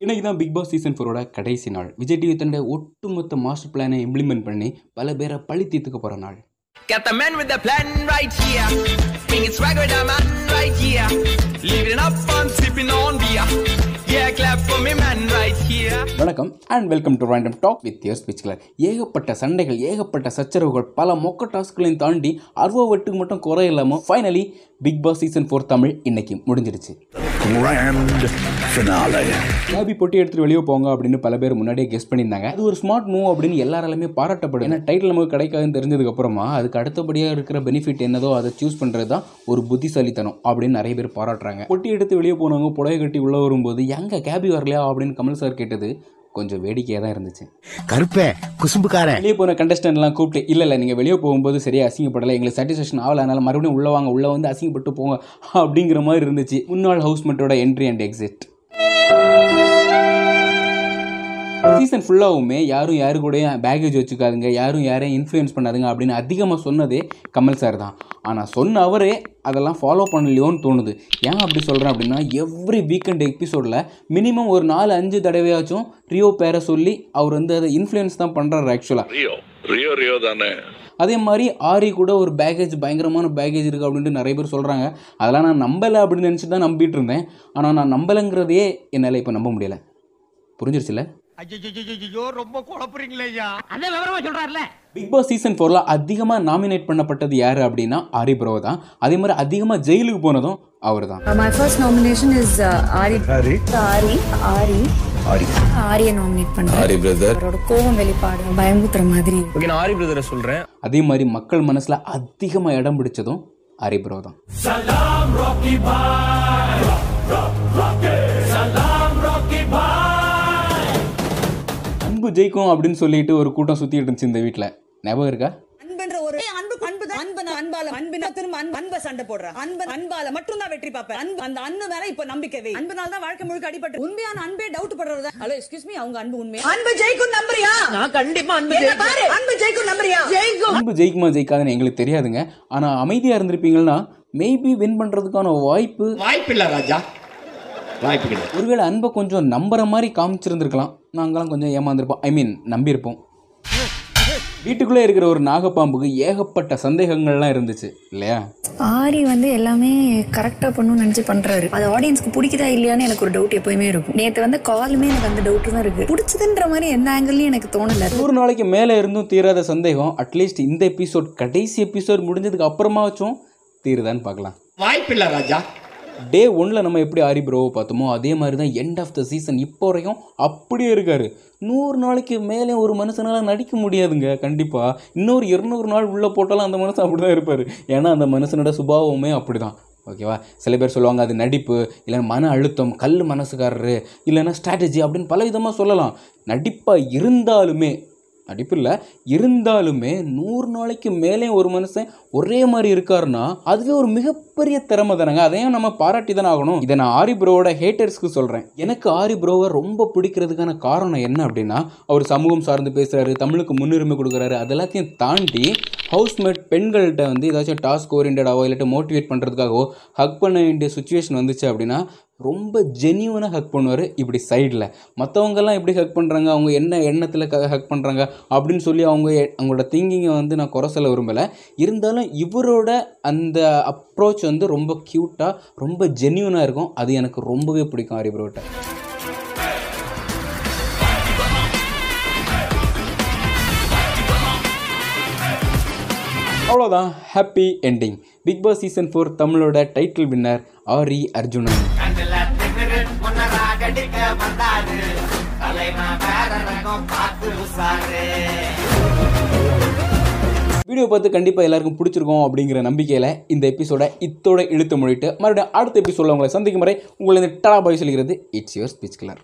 இன்னைக்கு தான் big Boss season ஃபோரோட கடைசி நாள் விஜய் டிவி தன்னோட ஒட்டுமொத்த மாஸ்டர் பிளானை இம்ப்ளிமெண்ட் பண்ணி பல பேரை பழி தீர்த்துக்க போகிற நாள் Got the man with the plan right here. Bringing swag with the man right here. Living up and sipping on beer. Yeah, clap for me man right here. வணக்கம் and welcome to random talk with your speech colour ஏகப்பட்ட சண்டைகள் ஏகப்பட்ட சச்சரவுகள் பல மொக்க டாஸ்களையும் தாண்டி அருவா வெட்டுக்கு மட்டும் குறை இல்லாமல் finally Bigg Boss season four Tamil இன்னைக்கு முடிஞ்சிடுச்சு grand finale. கேபி பொட்டி எடுத்துட்டு வெளியே போங்க அப்படின்னு பல பேர் முன்னாடியே கெஸ் பண்ணியிருந்தாங்க. அது ஒரு ஸ்மார்ட் மூவ் அப்படின்னு எல்லாராலுமே பாராட்டப்படும். ஏன்னா டைட்டில் நமக்கு கிடைக்காதுன்னு தெரிஞ்சதுக்கு அப்புறமா அதுக்கு அடுத்தபடியாக இருக்கிற பெனிஃபிட் என்னதோ அதை சூஸ் பண்ணுறது தான் ஒரு புத்திசாலித்தனம் அப்படின்னு நிறைய பேர் பாராட்டுறாங்க. பொட்டி எடுத்து வெளியே போனவங்க புடவை கட்டி உள்ளே வரும்போது எங்கே கேபி வரலையா? அப்படின்னு கமல் சார் கேட்டது கொஞ்சம் வேடிக்கையாக தான் இருந்துச்சு. கருப்பே குசும்புக்காரன் வெளியே போன கண்டஸ்டன்ட்லாம் கூப்பிட்டு இல்லை இல்லை நீங்கள் வெளியே போகும்போது சரியா அசிங்கப்படலை. எங்களுக்கு சாட்டிஸ்ஃபேக்ஷன் ஆகல அதனால மறுபடியும் உள்ள வாங்க உள்ள வந்து அசிங்கப்பட்டு போங்க. அப்படிங்கிற மாதிரி இருந்துச்சு. முன்னாள் ஹவுஸ்மேட்டோட என்ட்ரி அண்ட் எக்ஸிட் சீசன் ஃபுல்லாகவுமே யாரும் யாரு கூடயும் பேகேஜ் வச்சுக்காதுங்க யாரும் யாரையும் இன்ஃப்ளூயன்ஸ் பண்ணாதுங்க அப்படின்னு அதிகமாக சொன்னதே கமல் சார் தான். ஆனால் சொன்ன அவரே அதெல்லாம் ஃபாலோ பண்ணலையோன்னு தோணுது. ஏன் அப்படி சொல்கிறேன் அப்படின்னா எவ்ரி வீக்கெண்ட் எபிசோடில் மினிமம் ஒரு நாலு அஞ்சு தடவையாச்சும் ரியோ பேரை சொல்லி அவர் வந்து அதை இன்ஃப்ளூயன்ஸ் தான் பண்ணுறாரு ஆக்சுவலாக ரியோ ரியோ ரியோ தானே. அதே மாதிரி ஆரி கூட ஒரு பேகேஜ் பயங்கரமான பேகேஜ் இருக்குது அப்படின்ட்டு நிறைய பேர் சொல்கிறாங்க அதெல்லாம் நான் நம்பலை அப்படின்னு நினச்சி தான் நம்பிட்டு இருந்தேன். ஆனால் நான் நம்பலைங்கிறதையே என்னால் இப்போ நம்ப முடியலை. புரிஞ்சிருச்சுல ஐயோ ரொம்ப குழப்புறீங்களே ஐயா பிக் பாஸ் சீசன் ஃபோரில் அதிகமாக நாமினேட் பண்ணப்பட்டது யார் அப்படின்னா ஆரி ப்ரோ தான் அதே மாதிரி அதிகமாக ஜெயிலுக்கு போனதும் அவர் தான் Uh, my first nomination is uh, Ari. Ari. Ari. Ari. Ari. ஆரியை நாமினேட் பண்றேன் ஹரி பிரதர் அவரோட கோவம் வெளிப்பாடு பயமுத்துற மாதிரி ஓகே நான் ஆரி பிரதரை சொல்றேன் அதே மாதிரி மக்கள் மனசில் அதிகமாக இடம் பிடிச்சதும் ஆரி ப்ரோ தான் அன்பு ஜெயிக்கும் அப்படின்னு சொல்லிட்டு ஒரு கூட்டம் சுற்றிட்டு இருந்துச்சு இந்த வீட்டில் ஞாபகம் இருக்கா? அன்புன்ற ஒரு ஏய், அன்பு அன்பு தான் அன்பு நான் அன்பால அன்பினா திரும்ப அன்பு சண்டை போடுறேன் அன்பு அன்பால மட்டும் தான் வெற்றி பார்ப்பேன். அன்பு அந்த அன்பு மேல இப்ப நம்பிக்கை வை. அன்புனால தான் வாழ்க்கை முழுக்க அடிபட்டு. உண்மையான அன்பே டவுட் படுறது ஹலோ எக்ஸ்கியூஸ் மீ அவங்க அன்பு உண்மை அன்பு ஜெயிக்கும் நம்புறியா? நான் கண்டிப்பா அன்பு பாரு? அன்பு ஜெயிக்கும் நம்புறியா? ஜெயிக்கும். அன்பு ஜெயிக்குமா ஜெயிக்காதுன்னு எங்களுக்கு தெரியாதுங்க. ஆனால் அமைதியாக இருந்திருப்பீங்கன்னா மேபி வின் பண்ணுறதுக்கான வாய்ப்பு வாய்ப்பில்ல ராஜா. வாய்ப்பு கிடையாது. ஒருவேளை அன்பை கொஞ்சம் நம்புற மாதிரி காமிச்சிருந்துருக்கலாம். நாங்களாம் கொஞ்சம் ஏமாந்துருப்போம். ஐ மீன் நம்பியிருப்போம். வீட்டுக்குள்ளே இருக்கிற ஒரு நாகப்பாம்புக்கு ஏகப்பட்ட சந்தேகங்கள்லாம் இருந்துச்சு இல்லையா? ஆரி வந்து எல்லாமே கரெக்டா பண்ணணும்னு நினைச்சு பண்றாரு. அது ஆடியன்ஸ்க்கு பிடிக்குதா இல்லையான்னு எனக்கு ஒரு டவுட் எப்பயுமே இருக்கும். நேத்து வந்து காலுமே எனக்கு அந்த டவுட் தான் இருக்கு. பிடிச்சதுன்ற மாதிரி எந்த ஆங்கிள்லயும் எனக்கு தோணல. நூறு நாளைக்கு மேலே இருந்தும் தீராத சந்தேகம். அட்லீஸ்ட் இந்த எபிசோட் கடைசி எபிசோட் முடிஞ்சதுக்கு அப்புறமாச்சும் தீருதான்னு பார்க்கலாம். வாய்ப்பில்ல ராஜா. டே ஒன்ல நம்ம எப்படி ஆரி ப்ரோவை பார்த்தோமோ அதே மாதிரி தான் எண்ட் ஆஃப் த சீசன் இப்போ வரைக்கும் அப்படியே இருக்காரு. நூறு நாளைக்கு மேலே ஒரு மனுஷனால் நடிக்க முடியாதுங்க கண்டிப்பாக இன்னொரு இருநூறு நாள் உள்ளே போட்டாலும் அந்த மனுஷன் அப்படி தான் இருப்பார். ஏன்னா அந்த மனுஷனோட சுபாவமே அப்படி தான் ஓகேவா சில பேர் சொல்லுவாங்க அது நடிப்பு இல்லைன்னா மன அழுத்தம் கல் மனசுக்காரரு இல்லைன்னா ஸ்ட்ராட்டஜி அப்படின்னு பல விதமாக சொல்லலாம். நடிப்பாக இருந்தாலுமே நடிப்பு இல்லை இருந்தாலுமே நூறு நாளைக்கு மேலே ஒரு மனுஷன் ஒரே மாதிரி இருக்காருன்னா அதுவே ஒரு மிகப்பெரிய திறமை தானங்க. அதையும் நம்ம பாராட்டி தானே ஆகணும். இதை நான் ஆரி ப்ரோவோட ஹேட்டர்ஸ்க்கு சொல்கிறேன் எனக்கு ஆரி ப்ரோவை ரொம்ப பிடிக்கிறதுக்கான காரணம் என்ன அப்படின்னா அவர் சமூகம் சார்ந்து பேசுகிறாரு தமிழுக்கு முன்னுரிமை கொடுக்குறாரு அதெல்லாத்தையும் தாண்டி ஹவுஸ்மேட் பெண்கள்கிட்ட வந்து ஏதாச்சும் டாஸ்க் ஓரியன்டாவோ இல்லாட்டி மோட்டிவேட் பண்ணுறதுக்காகவோ ஹக் பண்ண வேண்டிய சுச்சுவேஷன் வந்துச்சு அப்படின்னா ரொம்ப ஜென்யூனாக ஹக் பண்ணுவார் இப்படி சைடில் மற்றவங்கெல்லாம் எப்படி ஹக் பண்ணுறாங்க அவங்க என்ன எண்ணத்தில் க ஹக் பண்ணுறாங்க அப்படின்னு சொல்லி அவங்க எ- அவங்களோட திங்கிங்கை வந்து நான் குறை சொல்ல விரும்பலை. இருந்தாலும் இவரோட அந்த அப்ரோச் வந்து ரொம்ப க்யூட்டாக ரொம்ப ஜென்யூனாக இருக்கும். அது எனக்கு ரொம்பவே பிடிக்கும் ஹரிப்ரோட்ட அவ்வளோதான் happy ending Bigg Boss season four தமிழோட title winner Aari Arjunan. Video பார்த்து கண்டிப்பாக எல்லாருக்கும் பிடிச்சிருக்கோம் அப்படிங்கிற நம்பிக்கையில் இந்த எபிசோட இத்தோட இழுத்து மொழிட்டு மறுபடியும் அடுத்த எபிசோட உங்களை சந்திக்கும் வரை உங்களை டடா பாய் சொல்கிறது இட்ஸ் யுவர் ஸ்பீச் கிளர்